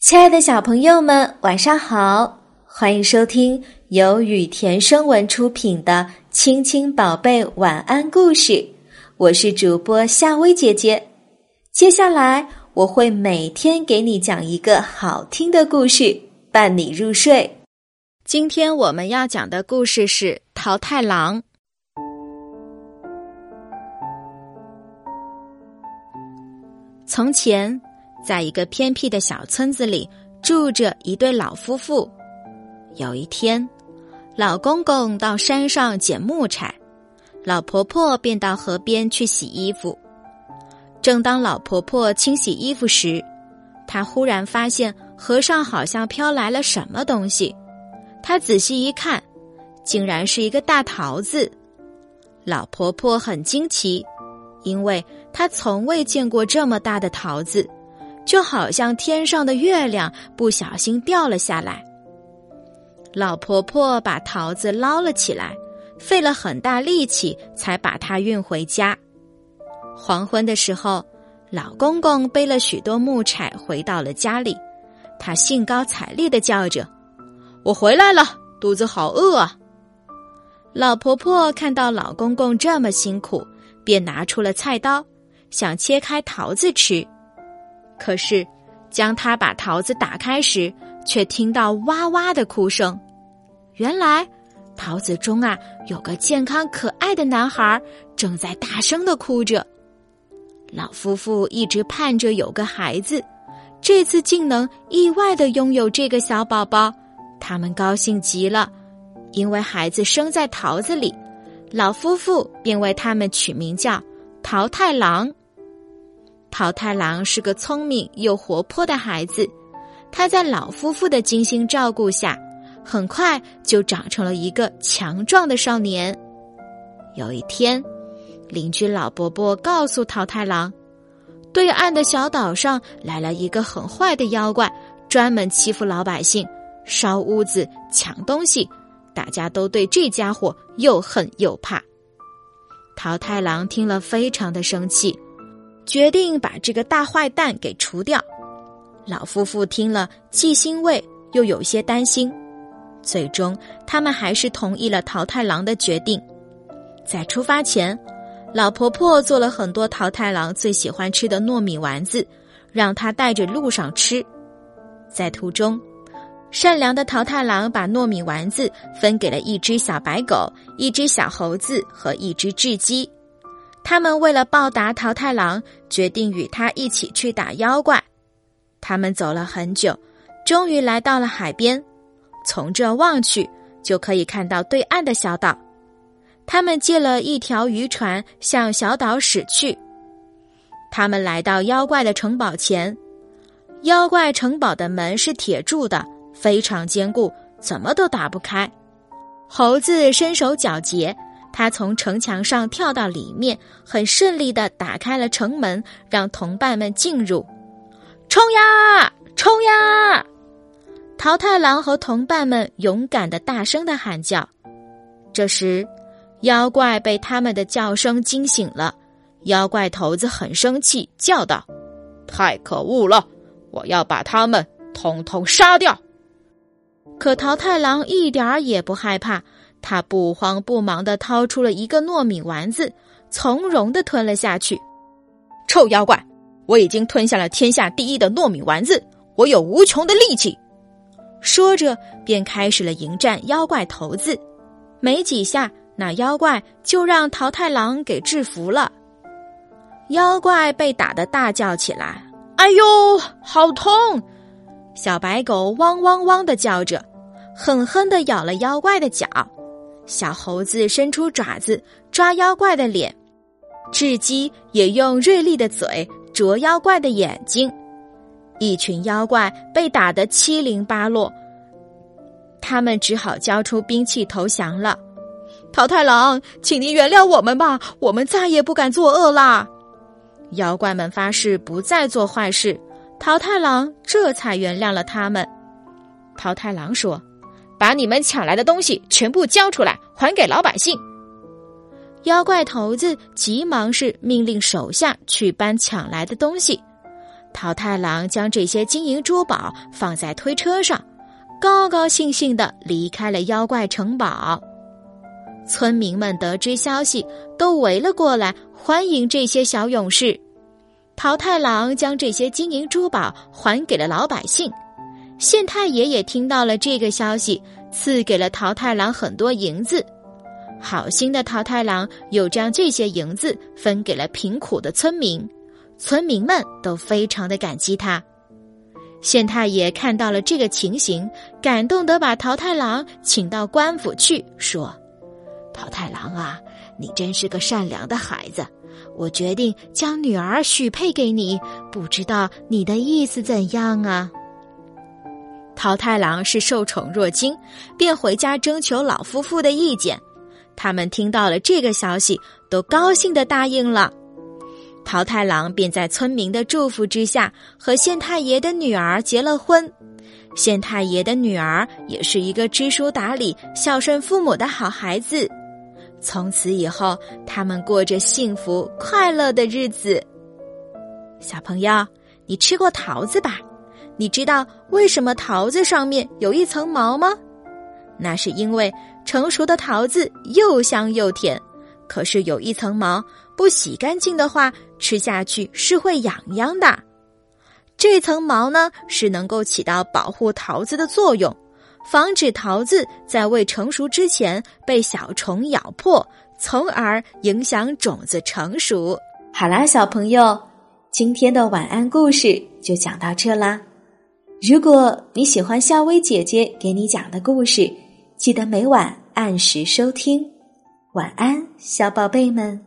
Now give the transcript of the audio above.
亲爱的小朋友们，晚上好！欢迎收听由雨田声文出品的《亲亲宝贝晚安故事》，我是主播夏薇姐姐。接下来我会每天给你讲一个好听的故事，伴你入睡。今天我们要讲的故事是《桃太郎》。从前。在一个偏僻的小村子里，住着一对老夫妇。有一天，老公公到山上捡木柴，老婆婆便到河边去洗衣服。正当老婆婆清洗衣服时，她忽然发现河上好像飘来了什么东西。她仔细一看，竟然是一个大桃子。老婆婆很惊奇，因为她从未见过这么大的桃子。就好像天上的月亮不小心掉了下来。老婆婆把桃子捞了起来，费了很大力气才把它运回家。黄昏的时候，老公公背了许多木柴回到了家里，他兴高采烈的叫着：“我回来了，肚子好饿啊！”老婆婆看到老公公这么辛苦，便拿出了菜刀，想切开桃子吃。可是，将他把桃子打开时，却听到哇哇的哭声。原来，桃子中啊有个健康可爱的男孩，正在大声的哭着。老夫妇一直盼着有个孩子，这次竟能意外的拥有这个小宝宝，他们高兴极了。因为孩子生在桃子里，老夫妇便为他们取名叫桃太郎。桃太郎是个聪明又活泼的孩子，他在老夫妇的精心照顾下，很快就长成了一个强壮的少年。有一天，邻居老伯伯告诉桃太郎，对岸的小岛上来了一个很坏的妖怪，专门欺负老百姓，烧屋子、抢东西，大家都对这家伙又恨又怕。桃太郎听了，非常的生气。决定把这个大坏蛋给除掉。老夫妇听了，既欣慰又有些担心。最终，他们还是同意了桃太郎的决定。在出发前，老婆婆做了很多桃太郎最喜欢吃的糯米丸子，让他带着路上吃。在途中，善良的桃太郎把糯米丸子分给了一只小白狗、一只小猴子和一只雉鸡。他们为了报答桃太郎，决定与他一起去打妖怪。他们走了很久，终于来到了海边。从这望去，就可以看到对岸的小岛。他们借了一条渔船向小岛驶去。他们来到妖怪的城堡前，妖怪城堡的门是铁铸的，非常坚固，怎么都打不开。猴子身手矫捷。他从城墙上跳到里面，很顺利的打开了城门，让同伴们进入。冲呀，冲呀！桃太郎和同伴们勇敢的大声的喊叫。这时，妖怪被他们的叫声惊醒了。妖怪头子很生气，叫道：“太可恶了！我要把他们统统杀掉。”可桃太郎一点儿也不害怕。他不慌不忙的掏出了一个糯米丸子，从容的吞了下去。臭妖怪，我已经吞下了天下第一的糯米丸子，我有无穷的力气。说着，便开始了迎战妖怪头子。没几下，那妖怪就让桃太郎给制服了。妖怪被打得大叫起来：“哎呦，好痛！”小白狗汪汪汪的叫着，狠狠的咬了妖怪的脚。小猴子伸出爪子抓妖怪的脸，雉鸡也用锐利的嘴啄妖怪的眼睛。一群妖怪被打得七零八落，他们只好交出兵器投降了。桃太郎，请您原谅我们吧，我们再也不敢作恶啦！妖怪们发誓不再做坏事，桃太郎这才原谅了他们。桃太郎说。把你们抢来的东西全部交出来，还给老百姓。妖怪头子急忙是命令手下去搬抢来的东西。桃太郎将这些金银珠宝放在推车上，高高兴兴的离开了妖怪城堡。村民们得知消息，都围了过来，欢迎这些小勇士。桃太郎将这些金银珠宝还给了老百姓。县太爷也听到了这个消息，赐给了桃太郎很多银子。好心的桃太郎又将这些银子分给了贫苦的村民，村民们都非常的感激他。县太爷看到了这个情形，感动的把桃太郎请到官府去，说：“桃太郎啊，你真是个善良的孩子，我决定将女儿许配给你，不知道你的意思怎样啊？”桃太郎是受宠若惊，便回家征求老夫妇的意见。他们听到了这个消息，都高兴的答应了。桃太郎便在村民的祝福之下，和县太爷的女儿结了婚。县太爷的女儿也是一个知书达理、孝顺父母的好孩子。从此以后，他们过着幸福快乐的日子。小朋友，你吃过桃子吧？你知道为什么桃子上面有一层毛吗？那是因为成熟的桃子又香又甜，可是有一层毛，不洗干净的话，吃下去是会痒痒的。这层毛呢，是能够起到保护桃子的作用，防止桃子在未成熟之前被小虫咬破，从而影响种子成熟。好啦，小朋友，今天的晚安故事就讲到这啦。如果你喜欢夏薇姐姐给你讲的故事，记得每晚按时收听。晚安，小宝贝们。